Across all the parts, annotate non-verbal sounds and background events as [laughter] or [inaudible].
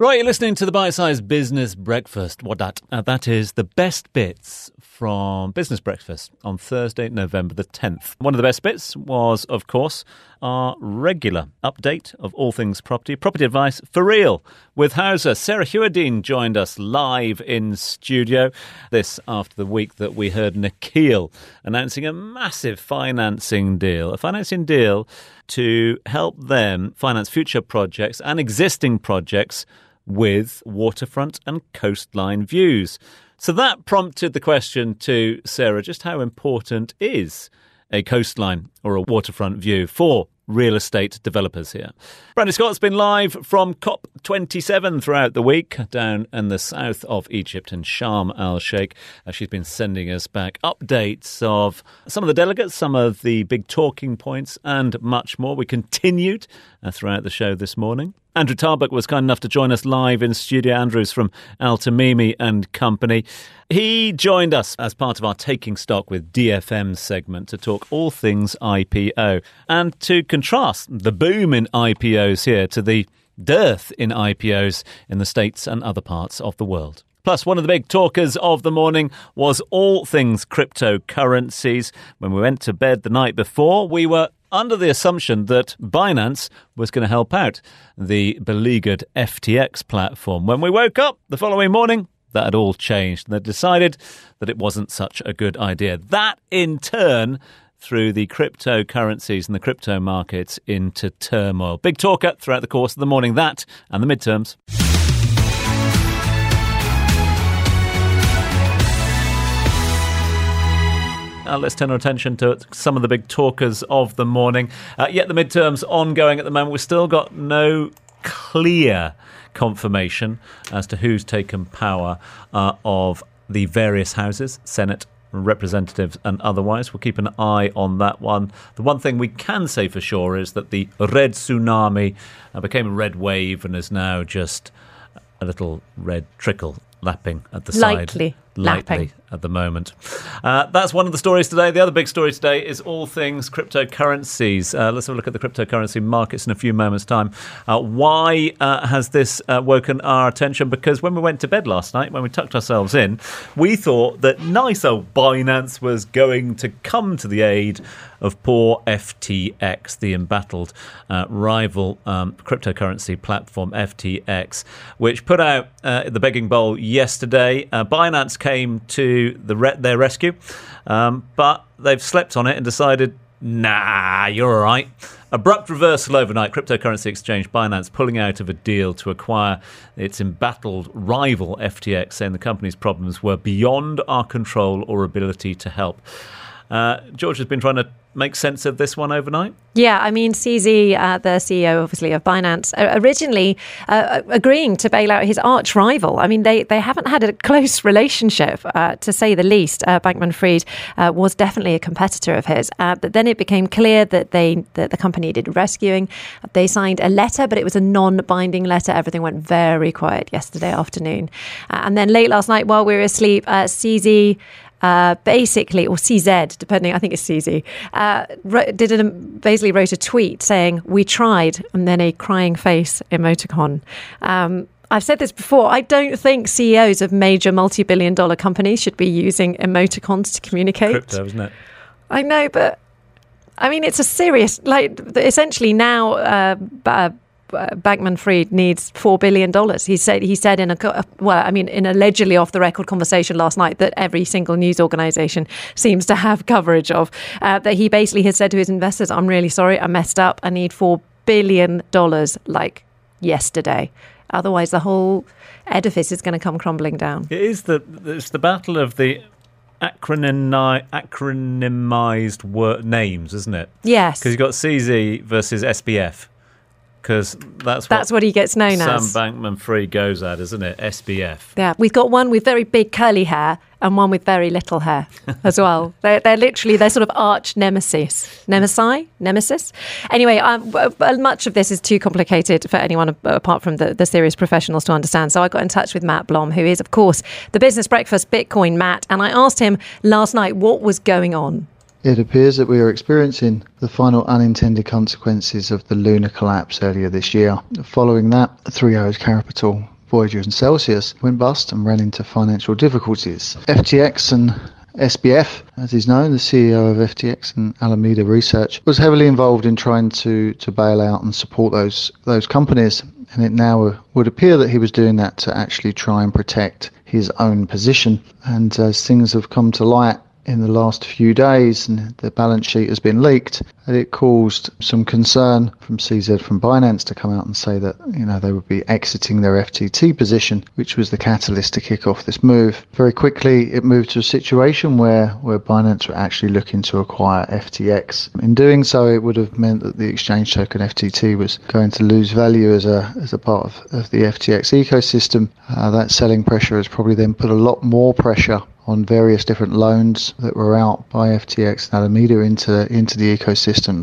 Right, you're listening to the Bite Size Business Breakfast. What that? Uh, that is the best bits from Business Breakfast on Thursday, November the 10th. One of the best bits was, of course, our regular update of all things property, property advice for real with Houza. Sarah Hewerdine joined us live in studio. This after the week that we heard Nakheel announcing a massive financing deal, a financing deal to help them finance future projects and existing projects with waterfront and coastline views. So that prompted the question to Sarah just how important is a coastline or a waterfront view for real estate developers here. Brandy Scott's been live from COP27 throughout the week down in the south of Egypt in Sharm el Sheikh. Uh, she's been sending us back updates of some of the delegates, some of the big talking points, and much more. We continued uh, throughout the show this morning. Andrew Tarbuck was kind enough to join us live in studio. Andrew's from Al Tamimi and Company. He joined us as part of our Taking Stock with DFM segment to talk all things IPO and to contrast the boom in IPOs here to the dearth in IPOs in the States and other parts of the world. Plus, one of the big talkers of the morning was all things cryptocurrencies. When we went to bed the night before, we were under the assumption that Binance was going to help out the beleaguered FTX platform. When we woke up the following morning, that had all changed. And they decided that it wasn't such a good idea. That, in turn, threw the cryptocurrencies and the crypto markets into turmoil. Big talker throughout the course of the morning, that and the midterms. Uh, let's turn our attention to some of the big talkers of the morning. Uh, yet the midterms ongoing at the moment. We've still got no clear confirmation as to who's taken power uh, of the various houses, Senate, representatives, and otherwise. We'll keep an eye on that one. The one thing we can say for sure is that the red tsunami uh, became a red wave and is now just a little red trickle lapping at the Lightly side. Lightly lapping. at the moment. Uh, that's one of the stories today. The other big story today is all things cryptocurrencies. Uh, let's have a look at the cryptocurrency markets in a few moments' time. Uh, why uh, has this uh, woken our attention? Because when we went to bed last night, when we tucked ourselves in, we thought that nice old Binance was going to come to the aid of poor FTX, the embattled uh, rival um, cryptocurrency platform FTX, which put out the begging bowl yesterday. Binance came to the re- their rescue, um, but they've slept on it and decided, nah, you're all right. Abrupt reversal overnight. Cryptocurrency exchange Binance pulling out of a deal to acquire its embattled rival FTX, saying the company's problems were beyond our control or ability to help. Uh, George has been trying to make sense of this one overnight. Yeah, I mean, CZ, uh, the CEO, obviously of Binance, uh, originally uh, agreeing to bail out his arch rival. I mean, they they haven't had a close relationship, uh, to say the least. Uh, Bankman Fried was definitely a competitor of his, but then it became clear that they that the company did rescuing. They signed a letter, but it was a non-binding letter. Everything went very quiet yesterday afternoon, and then late last night, while we were asleep, CZ uh, basically, or CZ, depending, I think it's CZ, uh, did a, basically wrote a tweet saying, We tried, and then a crying face emoticon. Um, I've said this before. I don't think CEOs of major multi billion dollar companies should be using emoticons to communicate. Crypto, isn't it? I know, but I mean, it's a serious, like, essentially now, uh, uh Bankman Fried needs four billion dollars. He said he said in a well, I mean, in allegedly off the record conversation last night that every single news organization seems to have coverage of. Uh, that he basically has said to his investors, "I'm really sorry, I messed up. I need four billion dollars like yesterday. Otherwise, the whole edifice is going to come crumbling down." It is the it's the battle of the acronym acronymized word names, isn't it? Yes. Because you've got CZ versus SBF because that's what that's what he gets known Sam as. Sam Bankman Fried goes at, isn't it? SBF. Yeah, we've got one with very big curly hair and one with very little hair as [laughs] well. they're, they're literally they're sort of arch nemesis, nemesis, nemesis. Anyway, um, much of this is too complicated for anyone apart from the, the serious professionals to understand. So I got in touch with Matt Blom, who is of course the Business Breakfast Bitcoin Matt, and I asked him last night what was going on It appears that we are experiencing the final unintended consequences of the Luna collapse earlier this year. Following that, Three Arrows Capital, Voyager and Celsius went bust and ran into financial difficulties. FTX and SBF, as he's known, the CEO of FTX and Alameda Research, was heavily involved in trying to, to bail out and support those those companies. And it now uh, would appear that he was doing that to actually try and protect his own position. And as things have come to light, in the last few days, and the balance sheet has been leaked, and it caused some concern from CZ from Binance to come out and say that you know they would be exiting their FTT position, which was the catalyst to kick off this move. Very quickly, it moved to a situation where where Binance were actually looking to acquire FTX. In doing so, it would have meant that the exchange token FTT was going to lose value as a as a part of, of the FTX ecosystem. Uh, that selling pressure has probably then put a lot more pressure on various different loans that were out by FTX and Alameda into into the ecosystem.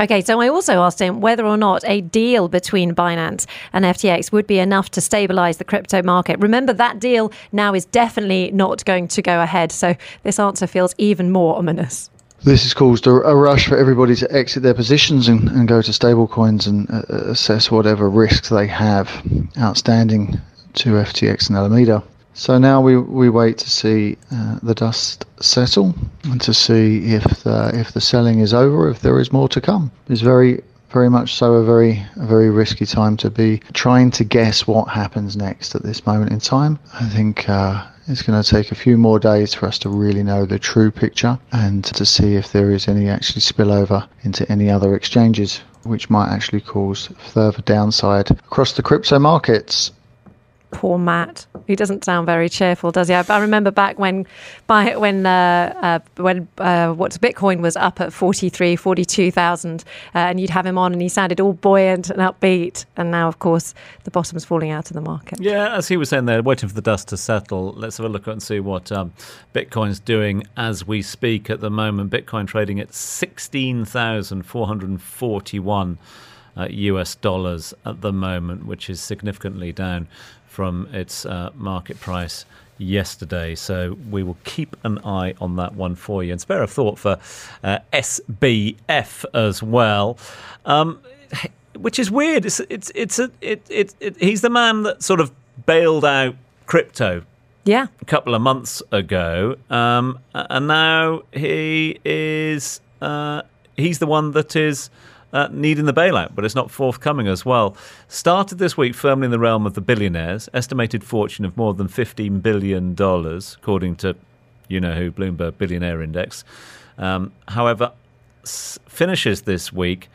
Okay, so I also asked him whether or not a deal between Binance and FTX would be enough to stabilize the crypto market. Remember, that deal now is definitely not going to go ahead. So this answer feels even more ominous. This has caused a, a rush for everybody to exit their positions and, and go to stablecoins and uh, assess whatever risks they have outstanding to FTX and Alameda. So now we, we wait to see uh, the dust settle and to see if the, if the selling is over, if there is more to come. It's very very much so a very a very risky time to be trying to guess what happens next at this moment in time. I think uh, it's going to take a few more days for us to really know the true picture and to see if there is any actually spillover into any other exchanges, which might actually cause further downside across the crypto markets poor Matt. He doesn't sound very cheerful, does he? I, I remember back when, by, when uh, uh, when uh, what's Bitcoin was up at 43, 42,000, uh, and you'd have him on, and he sounded all buoyant and upbeat. And now, of course, the bottom's falling out of the market. Yeah, as he was saying there, waiting for the dust to settle. Let's have a look and see what um, Bitcoin's doing as we speak at the moment. Bitcoin trading at sixteen thousand four hundred forty-one. Uh, US dollars at the moment, which is significantly down from its uh, market price yesterday. So we will keep an eye on that one for you. And spare a thought for uh, SBF as well. Um, which is weird. It's it's it's a it, it, it he's the man that sort of bailed out crypto yeah. A couple of months ago. Um, and now he is uh, he's the one that is uh, needing the bailout, but it's not forthcoming as well. Started this week firmly in the realm of the billionaires, estimated fortune of more than $15 billion, according to, you know who, Bloomberg Billionaire Index. Um, however, s- finishes this week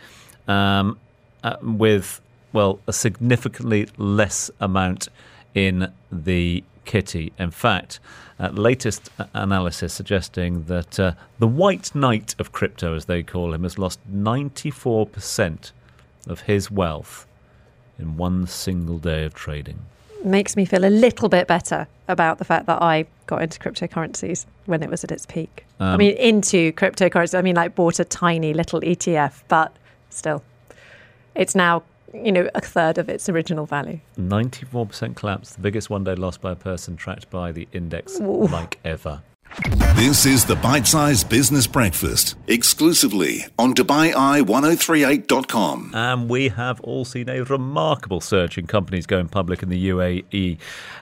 um, uh, with, well, a significantly less amount in the kitty. In fact, uh, latest analysis suggesting that uh, the white knight of crypto, as they call him, has lost 94% of his wealth in one single day of trading. Makes me feel a little bit better about the fact that I got into cryptocurrencies when it was at its peak. Um, I mean, into cryptocurrencies. I mean, like bought a tiny little ETF, but still, it's now you know, a third of its original value. 94% collapse, the biggest one day loss by a person tracked by the index Ooh. like ever. This is the Bite Size Business Breakfast, exclusively on DubaiEye1038.com. And we have all seen a remarkable surge in companies going public in the UAE,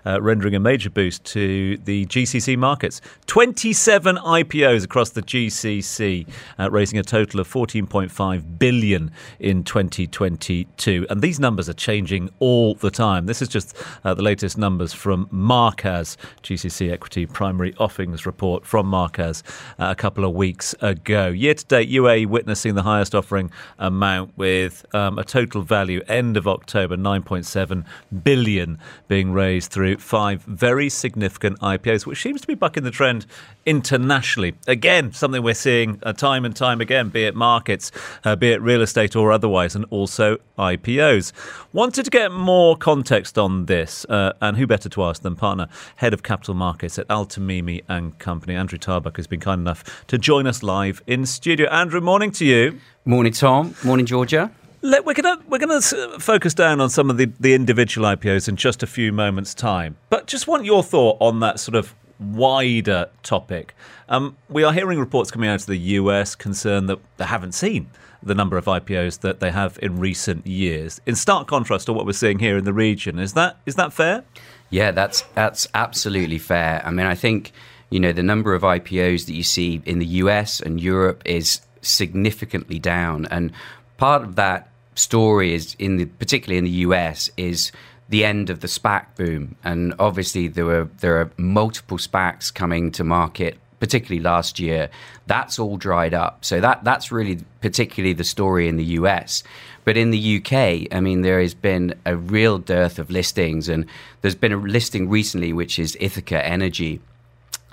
uh, rendering a major boost to the GCC markets. 27 IPOs across the GCC, uh, raising a total of 14.5 billion in 2022. And these numbers are changing all the time. This is just uh, the latest numbers from Markaz, GCC Equity Primary Offerings Report report from Markaz uh, a couple of weeks ago. Year to date, UAE witnessing the highest offering amount with um, a total value end of October 9.7 billion being raised through five very significant IPOs, which seems to be bucking the trend internationally. Again, something we're seeing uh, time and time again, be it markets, uh, be it real estate or otherwise, and also IPOs. Wanted to get more context on this, uh, and who better to ask than partner, head of capital markets at Al Tamimi and company. Andrew Tarbuck has been kind enough to join us live in studio. Andrew, morning to you. Morning, Tom. Morning, Georgia. Let, we're going we're gonna focus down on some of the, the individual IPOs in just a few moments' time. But just want your thought on that sort of wider topic. Um, we are hearing reports coming out of the US concerned that they haven't seen the number of IPOs that they have in recent years. In stark contrast to what we're seeing here in the region, is that is that fair? Yeah, that's that's absolutely fair. I mean, I think you know the number of IPOs that you see in the US and Europe is significantly down, and part of that story is in the particularly in the US is the end of the SPAC boom, and obviously there were there are multiple SPACs coming to market particularly last year, that's all dried up. So that that's really particularly the story in the US. But in the UK, I mean, there has been a real dearth of listings, and there's been a listing recently, which is Ithaca Energy,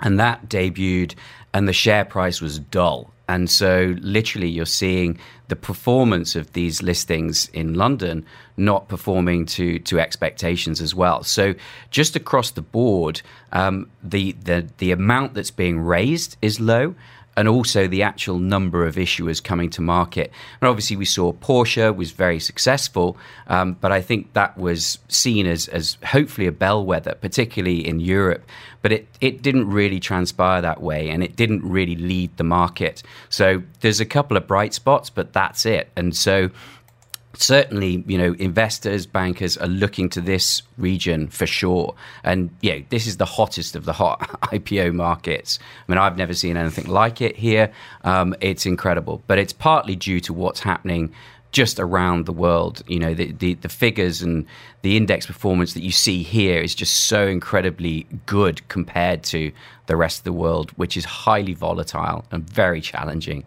and that debuted, and the share price was dull. And so, literally, you're seeing the performance of these listings in London not performing to, to expectations as well. So, just across the board, um, the, the, the amount that's being raised is low and also the actual number of issuers coming to market. And obviously, we saw Porsche was very successful, um, but I think that was seen as, as hopefully a bellwether, particularly in Europe. But it, it didn't really transpire that way, and it didn't really lead the market. So there's a couple of bright spots, but that's it. And so certainly, you know, investors, bankers are looking to this region for sure. And yeah, this is the hottest of the hot [laughs] IPO markets. I mean, I've never seen anything like it here. Um, it's incredible, but it's partly due to what's happening just around the world. You know, the, the, the, figures and the index performance that you see here is just so incredibly good compared to the rest of the world, which is highly volatile and very challenging.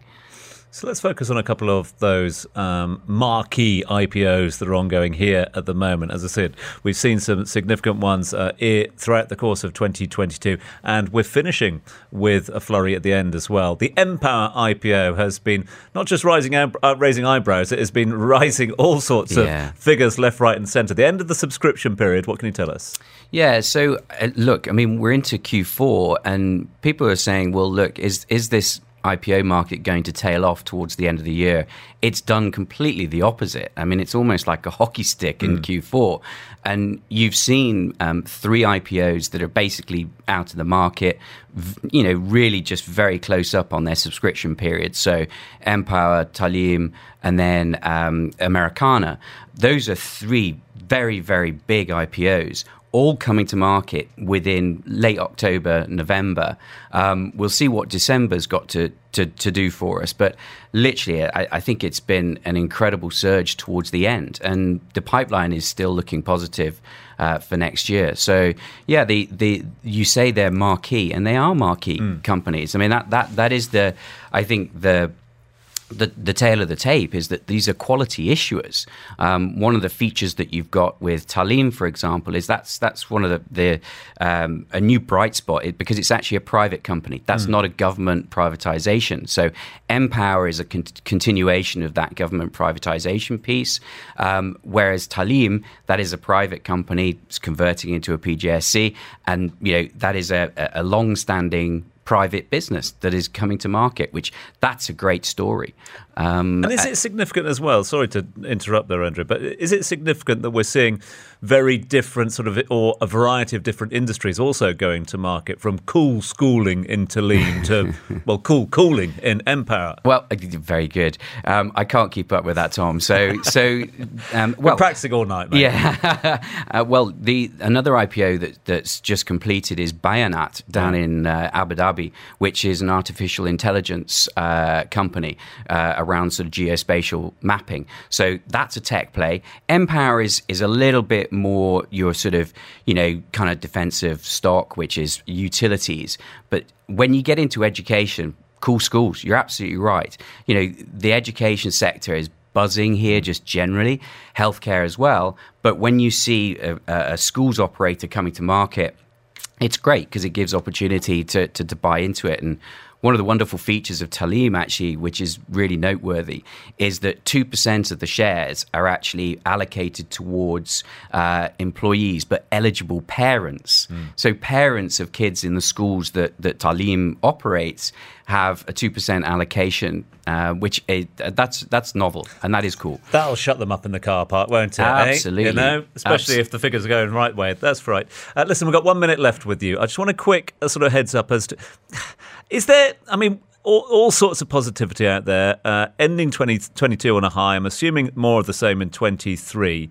So let's focus on a couple of those um, marquee IPOs that are ongoing here at the moment. As I said, we've seen some significant ones uh, throughout the course of 2022, and we're finishing with a flurry at the end as well. The Empower IPO has been not just rising uh, raising eyebrows; it has been [laughs] rising all sorts yeah. of figures left, right, and centre. The end of the subscription period. What can you tell us? Yeah. So uh, look, I mean, we're into Q4, and people are saying, "Well, look, is is this?" IPO market going to tail off towards the end of the year. It's done completely the opposite. I mean, it's almost like a hockey stick in mm. Q4. And you've seen um, three IPOs that are basically out of the market, you know, really just very close up on their subscription period. So Empower, Taaleem, and then um, Americana. Those are three very, very big IPOs all coming to market within late October, November. Um, we'll see what December's got to, to, to do for us. But literally, I, I, think it's been an incredible surge towards the end, and the pipeline is still looking positive. Uh, for next year, so yeah, the, the you say they're marquee, and they are marquee mm. companies. I mean that that that is the I think the the, the tail of the tape is that these are quality issuers. Um, one of the features that you've got with Taaleem, for example, is that's that's one of the, the um, a new bright spot because it's actually a private company. That's mm. not a government privatization. So Empower is a con- continuation of that government privatization piece, um, whereas Taaleem, that is a private company, it's converting into a PJSC, and you know that is a, a long-standing private business that is coming to market, which that's a great story. Um, and is it significant as well? Sorry to interrupt there, Andrew, but is it significant that we're seeing very different sort of, or a variety of different industries also going to market from cool schooling in Taaleem to, [laughs] well, cool cooling in Empower? Well, uh, very good. Um, I can't keep up with that, Tom. So, so um, well, we're practicing all night, mate. Yeah. [laughs] uh, well, the another IPO that, that's just completed is Bayanat down yeah. in uh, Abu Dhabi, which is an artificial intelligence uh, company uh, around sort of geospatial mapping. So that's a tech play. Empower is is a little bit more your sort of you know kind of defensive stock, which is utilities. But when you get into education, cool schools, you're absolutely right. You know the education sector is buzzing here just generally, healthcare as well. But when you see a, a schools operator coming to market, it's great because it gives opportunity to, to, to buy into it and one of the wonderful features of Taaleem, actually, which is really noteworthy, is that 2% of the shares are actually allocated towards uh, employees, but eligible parents. Mm. So, parents of kids in the schools that, that Taaleem operates have a two percent allocation, uh, which is, that's that's novel and that is cool. That'll shut them up in the car park, won't it? eh? Absolutely. You know, especially if the figures are going right way. That's right. Uh, listen, we've got one minute left with you. I just want a quick uh, sort of heads up as to is there? I mean. All, all sorts of positivity out there. Uh, ending 2022 on a high. I'm assuming more of the same in 23.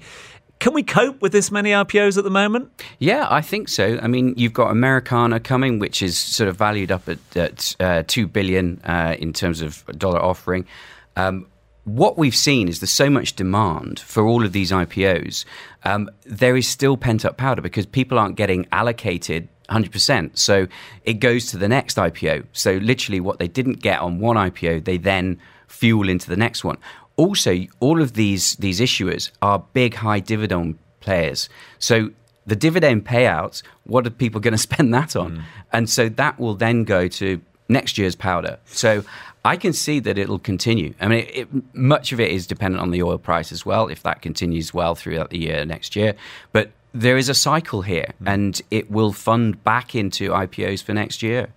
Can we cope with this many IPOs at the moment? Yeah, I think so. I mean, you've got Americana coming, which is sort of valued up at, at uh, two billion uh, in terms of dollar offering. Um, what we've seen is there's so much demand for all of these IPOs. Um, there is still pent up powder because people aren't getting allocated 100%. So it goes to the next IPO. So literally, what they didn't get on one IPO, they then fuel into the next one. Also, all of these these issuers are big, high dividend players. So the dividend payouts, what are people going [laughs] to spend that on? Mm. And so that will then go to next year's powder. So I can see that it'll continue. I mean, it, it, much of it is dependent on the oil price as well, if that continues well throughout the year next year. But there is a cycle here, hmm. and it will fund back into IPOs for next year.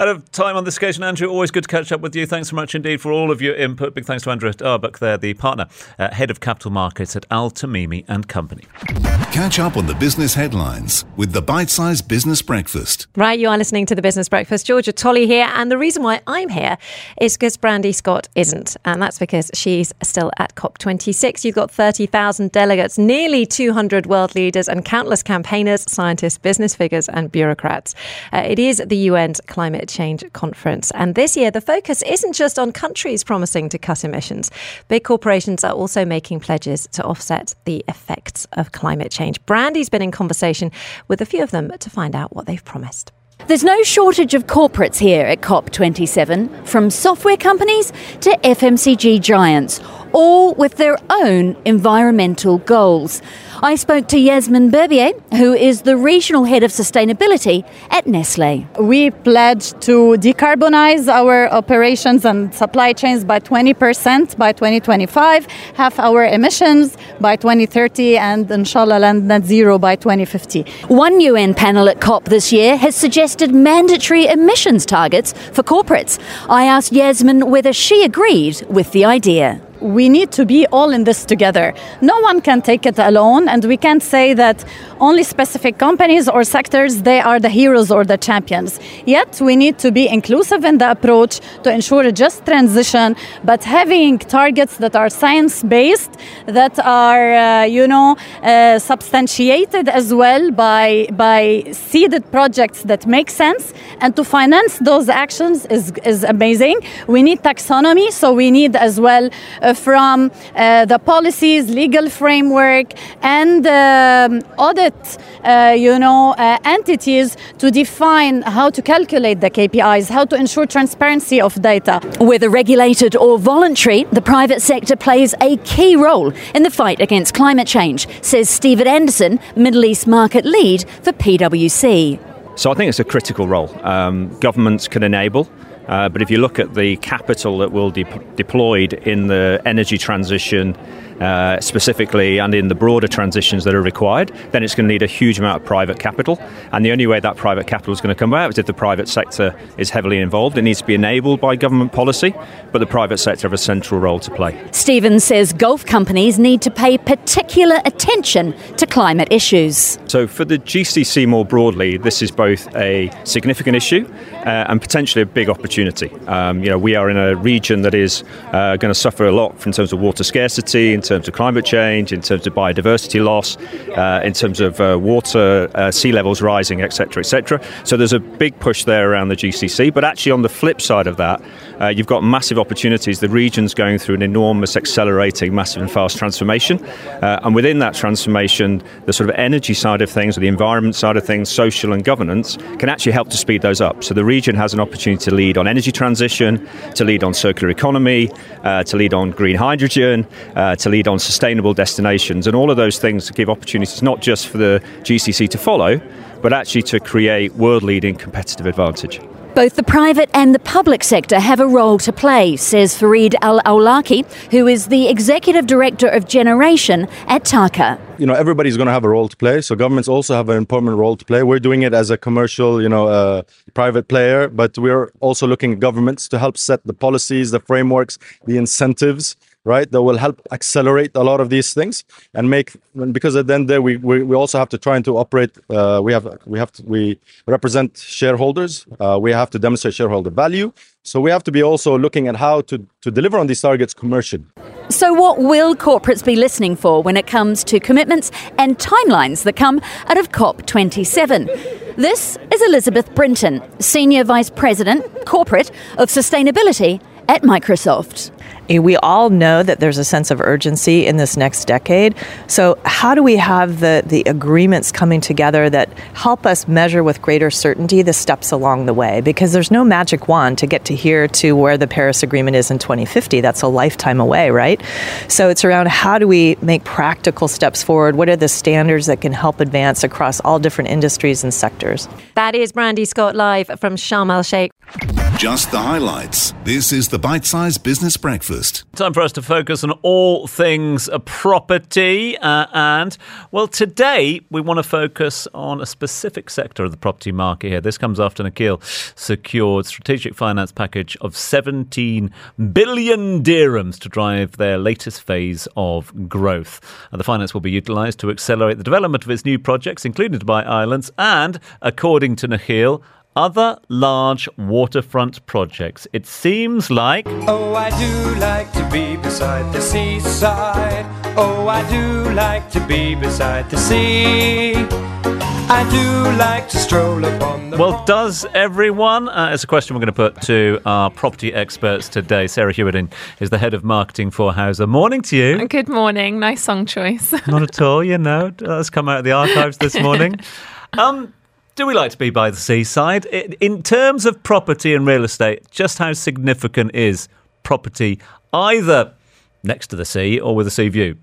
Out of time on this occasion, Andrew, always good to catch up with you. Thanks so much indeed for all of your input. Big thanks to Andrew Tarbuck there, the partner, uh, head of capital markets at Al Tamimi and Company. Catch up on the business headlines with the bite-sized Business Breakfast. Right, you are listening to the Business Breakfast. Georgia Tolly here, and the reason why I'm here is because Brandy Scott isn't, and that's because she's still at COP26. You've got 30,000 delegates, nearly 200 world leaders, and countless campaigners, scientists, business figures, and bureaucrats. Uh, it is the UN's climate change conference, and this year the focus isn't just on countries promising to cut emissions. Big corporations are also making pledges to offset the effects of climate change. Brandy's been in conversation with a few of them to find out what they've promised. There's no shortage of corporates here at COP27, from software companies to FMCG giants, all with their own environmental goals. I spoke to Yasmin Berbier, who is the regional head of sustainability at Nestle. We pledge to decarbonize our operations and supply chains by 20% by 2025, half our emissions by 2030, and inshallah land net zero by 2050. One UN panel at COP this year has suggested mandatory emissions targets for corporates. I asked Yasmin whether she agreed with the idea we need to be all in this together. No one can take it alone, and we can't say that only specific companies or sectors they are the heroes or the champions. Yet we need to be inclusive in the approach to ensure a just transition, but having targets that are science-based, that are uh, you know uh, substantiated as well by by seeded projects that make sense, and to finance those actions is is amazing. We need taxonomy, so we need as well. Uh, from uh, the policies, legal framework, and um, audit, uh, you know, uh, entities to define how to calculate the KPIs, how to ensure transparency of data. Whether regulated or voluntary, the private sector plays a key role in the fight against climate change, says Stephen Anderson, Middle East market lead for PwC. So I think it's a critical role. Um, governments can enable. Uh, but if you look at the capital that will be de- deployed in the energy transition, uh, specifically, and in the broader transitions that are required, then it's going to need a huge amount of private capital. And the only way that private capital is going to come out is if the private sector is heavily involved. It needs to be enabled by government policy, but the private sector have a central role to play. Stephen says Gulf companies need to pay particular attention to climate issues. So, for the GCC more broadly, this is both a significant issue uh, and potentially a big opportunity. Um, you know, we are in a region that is uh, going to suffer a lot in terms of water scarcity, in terms of climate change, in terms of biodiversity loss, uh, in terms of uh, water, uh, sea levels rising, etc., etc. So there's a big push there around the GCC. But actually, on the flip side of that, uh, you've got massive opportunities. The region's going through an enormous, accelerating, massive and fast transformation, uh, and within that transformation, the sort of energy side of things, or the environment side of things, social and governance, can actually help to speed those up. So the region has an opportunity to lead on energy transition, to lead on circular economy, uh, to lead on green hydrogen, to lead on sustainable destinations, and all of those things give opportunities not just for the GCC to follow, but actually to create world leading competitive advantage. Both the private and the public sector have a role to play, says Farid Al Awlaki, who is the executive director of generation at TAQA. You know, everybody's going to have a role to play. So governments also have an important role to play. We're doing it as a commercial, you know, uh, private player, but we're also looking at governments to help set the policies, the frameworks, the incentives right that will help accelerate a lot of these things and make because at the end there we, we, we also have to try and to operate uh, we have we have to we represent shareholders uh, we have to demonstrate shareholder value. So we have to be also looking at how to to deliver on these targets commercially. So what will corporates be listening for when it comes to commitments and timelines that come out of COP27 this is Elizabeth Brinton senior vice president corporate of sustainability at Microsoft. Eh, we all know that there's a sense of urgency in this next decade. So, how do we have the, the agreements coming together that help us measure with greater certainty the steps along the way? Because there's no magic wand to get to here to where the Paris Agreement is in 2050. That's a lifetime away, right? So, it's around how do we make practical steps forward? What are the standards that can help advance across all different industries and sectors? That is Brandy Scott live from Sharm el Sheikh. Just the highlights. This is the Bite Size Business Breakfast. Time for us to focus on all things property. Uh, and, well, today we want to focus on a specific sector of the property market here. This comes after Nakheel secured strategic finance package of 17 billion dirhams to drive their latest phase of growth. And the finance will be utilised to accelerate the development of its new projects, including Dubai Islands, and, according to Nakheel, other large waterfront projects. It seems like. Oh, I do like to be beside the seaside. Oh, I do like to be beside the sea. I do like to stroll upon the. Well, does everyone? Uh, it's a question we're going to put to our property experts today. Sarah Hewerdine is the head of marketing for Houza. Morning to you. Good morning. Nice song choice. Not at all, you know. That's come out of the archives this morning. [laughs] Um, do we like to be by the seaside? In terms of property and real estate, just how significant is property either next to the sea or with a sea view?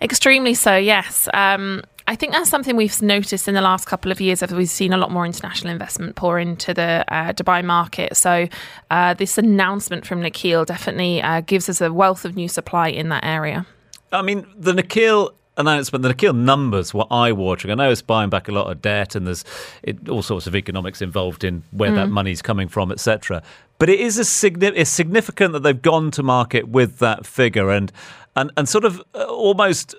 Extremely so, yes. Um, I think that's something we've noticed in the last couple of years as we've seen a lot more international investment pour into the uh, Dubai market. So, uh, this announcement from Nakheel definitely uh, gives us a wealth of new supply in that area. I mean, the Nakheel announcement, the Nakheel numbers were eye-watering. I know it's buying back a lot of debt, and there's it, all sorts of economics involved in where mm. that money's coming from, etc. But it is a signi- it's significant that they've gone to market with that figure, and and and sort of uh, almost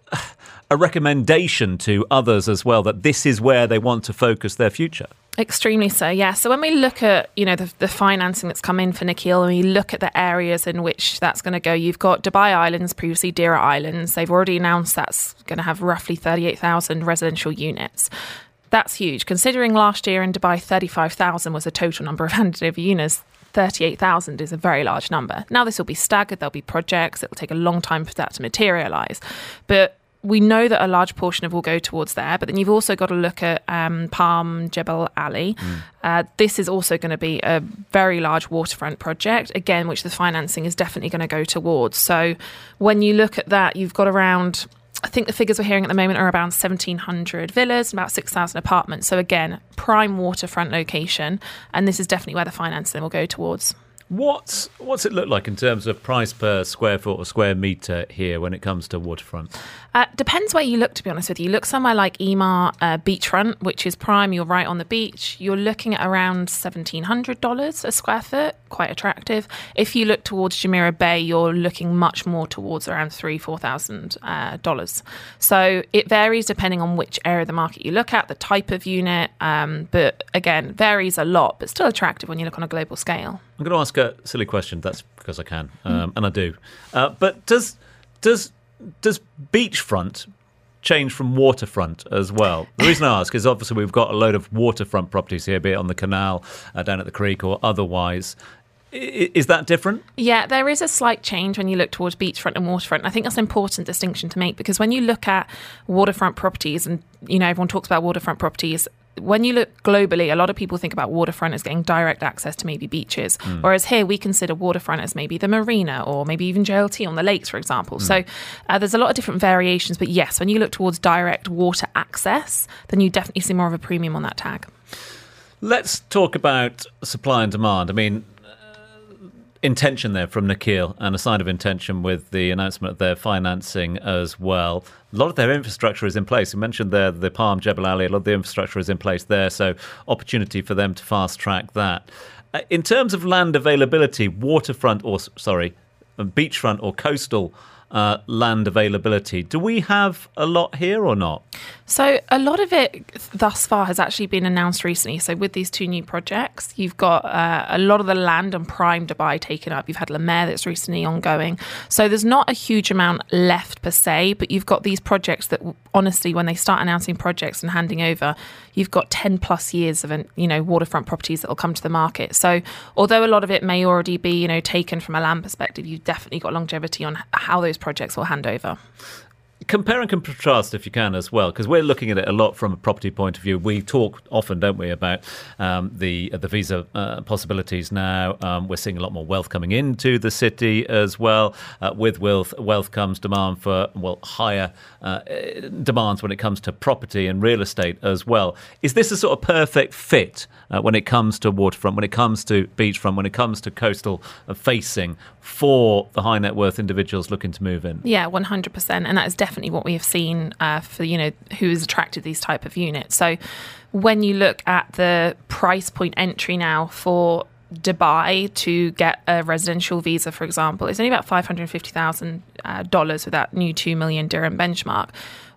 a recommendation to others as well that this is where they want to focus their future. Extremely so, yeah. So when we look at you know the, the financing that's come in for Nakheel, and we look at the areas in which that's going to go, you've got Dubai Islands, previously Deira Islands. They've already announced that's going to have roughly thirty-eight thousand residential units. That's huge, considering last year in Dubai, thirty-five thousand was the total number of [laughs] handed over units. 38,000 is a very large number. Now, this will be staggered, there'll be projects, it will take a long time for that to materialise. But we know that a large portion of will go towards there, but then you've also got to look at um, Palm Jebel Ali. Mm. Uh, this is also going to be a very large waterfront project, again, which the financing is definitely going to go towards. So when you look at that, you've got around. I think the figures we're hearing at the moment are around 1,700 villas, about 6,000 apartments. So, again, prime waterfront location. And this is definitely where the financing will go towards. What's what's it look like in terms of price per square foot or square meter here when it comes to waterfront? Uh, depends where you look. To be honest with you, look somewhere like Emaar uh, Beachfront, which is prime. You're right on the beach. You're looking at around seventeen hundred dollars a square foot, quite attractive. If you look towards Jumeirah Bay, you're looking much more towards around three four thousand uh, dollars. So it varies depending on which area of the market you look at, the type of unit. Um, but again, varies a lot, but still attractive when you look on a global scale. I'm going to ask a silly question. That's because I can, um, and I do. Uh, but does does does beachfront change from waterfront as well? The reason I ask is obviously we've got a load of waterfront properties here, be it on the canal, uh, down at the creek, or otherwise. Is that different? Yeah, there is a slight change when you look towards beachfront and waterfront. I think that's an important distinction to make because when you look at waterfront properties, and you know everyone talks about waterfront properties, when you look globally, a lot of people think about waterfront as getting direct access to maybe beaches, mm. whereas here we consider waterfront as maybe the marina or maybe even JLT on the lakes, for example. Mm. So uh, there's a lot of different variations, but yes, when you look towards direct water access, then you definitely see more of a premium on that tag. Let's talk about supply and demand. I mean, intention there from Nakheel and a sign of intention with the announcement of their financing as well. A lot of their infrastructure is in place. You mentioned there the Palm Jebel Ali, a lot of the infrastructure is in place there, so opportunity for them to fast track that. Uh, in terms of land availability, waterfront or, sorry, beachfront or coastal uh, land availability. Do we have a lot here or not? So, a lot of it thus far has actually been announced recently. So, with these two new projects, you've got uh, a lot of the land and prime Dubai taken up. You've had Lumaire that's recently ongoing. So, there's not a huge amount left per se, but you've got these projects that, honestly, when they start announcing projects and handing over, you've got 10 plus years of you know waterfront properties that will come to the market. So, although a lot of it may already be you know taken from a land perspective, you've definitely got longevity on how those projects will hand over compare and contrast if you can as well, because we're looking at it a lot from a property point of view. We talk often, don't we, about um, the the visa uh, possibilities now. Um, we're seeing a lot more wealth coming into the city as well. Uh, with wealth, wealth comes demand for well higher uh, demands when it comes to property and real estate as well. Is this a sort of perfect fit uh, when it comes to waterfront, when it comes to beachfront, when it comes to coastal facing for the high net worth individuals looking to move in? Yeah, one hundred percent, and that is definitely what we have seen uh, for you know who has attracted these type of units. So when you look at the price point entry now for Dubai to get a residential visa, for example, it's only about five hundred fifty thousand uh, dollars with that new two million dirham benchmark.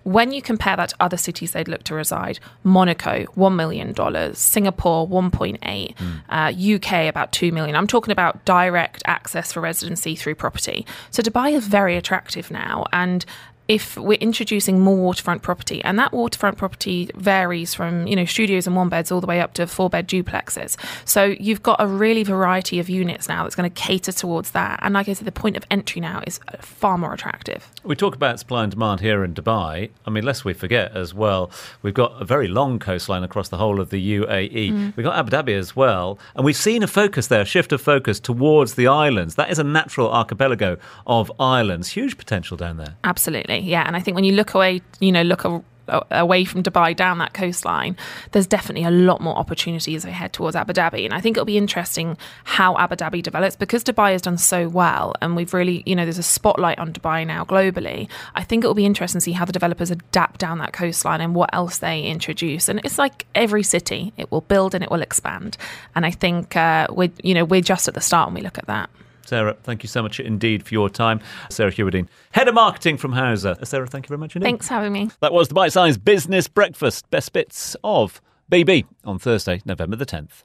When you compare that to other cities they'd look to reside, Monaco, $1 million, Singapore, 1.8, mm. uh, UK, about 2 million. I'm talking about direct access for residency through property. So Dubai is very attractive now. And if we're introducing more waterfront property, and that waterfront property varies from you know studios and one beds all the way up to four bed duplexes. So you've got a really variety of units now that's going to cater towards that. And like I said, the point of entry now is far more attractive. We talk about supply and demand here in Dubai. I mean, lest we forget as well, we've got a very long coastline across the whole of the UAE. Mm. We've got Abu Dhabi as well, and we've seen a focus there, a shift of focus towards the islands. That is a natural archipelago of islands. Huge potential down there. Absolutely. Yeah, and I think when you look away, you know, look a, away from Dubai down that coastline, there's definitely a lot more opportunity as we head towards Abu Dhabi. And I think it'll be interesting how Abu Dhabi develops because Dubai has done so well and we've really, you know, there's a spotlight on Dubai now globally. I think it'll be interesting to see how the developers adapt down that coastline and what else they introduce. And it's like every city, it will build and it will expand. And I think uh, we're, you know, we're just at the start when we look at that. Sarah, thank you so much indeed for your time. Sarah Hewerdine, Head of Marketing from Houza. Uh, Sarah, thank you very much indeed. Thanks for having me. That was the Bite Size Business Breakfast. Best bits of BB on Thursday, November the 10th.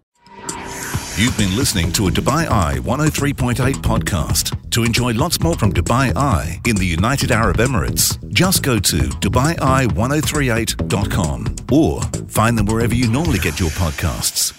You've been listening to a Dubai Eye 103.8 podcast. To enjoy lots more from Dubai Eye in the United Arab Emirates, just go to DubaiEye1038.com or find them wherever you normally get your podcasts.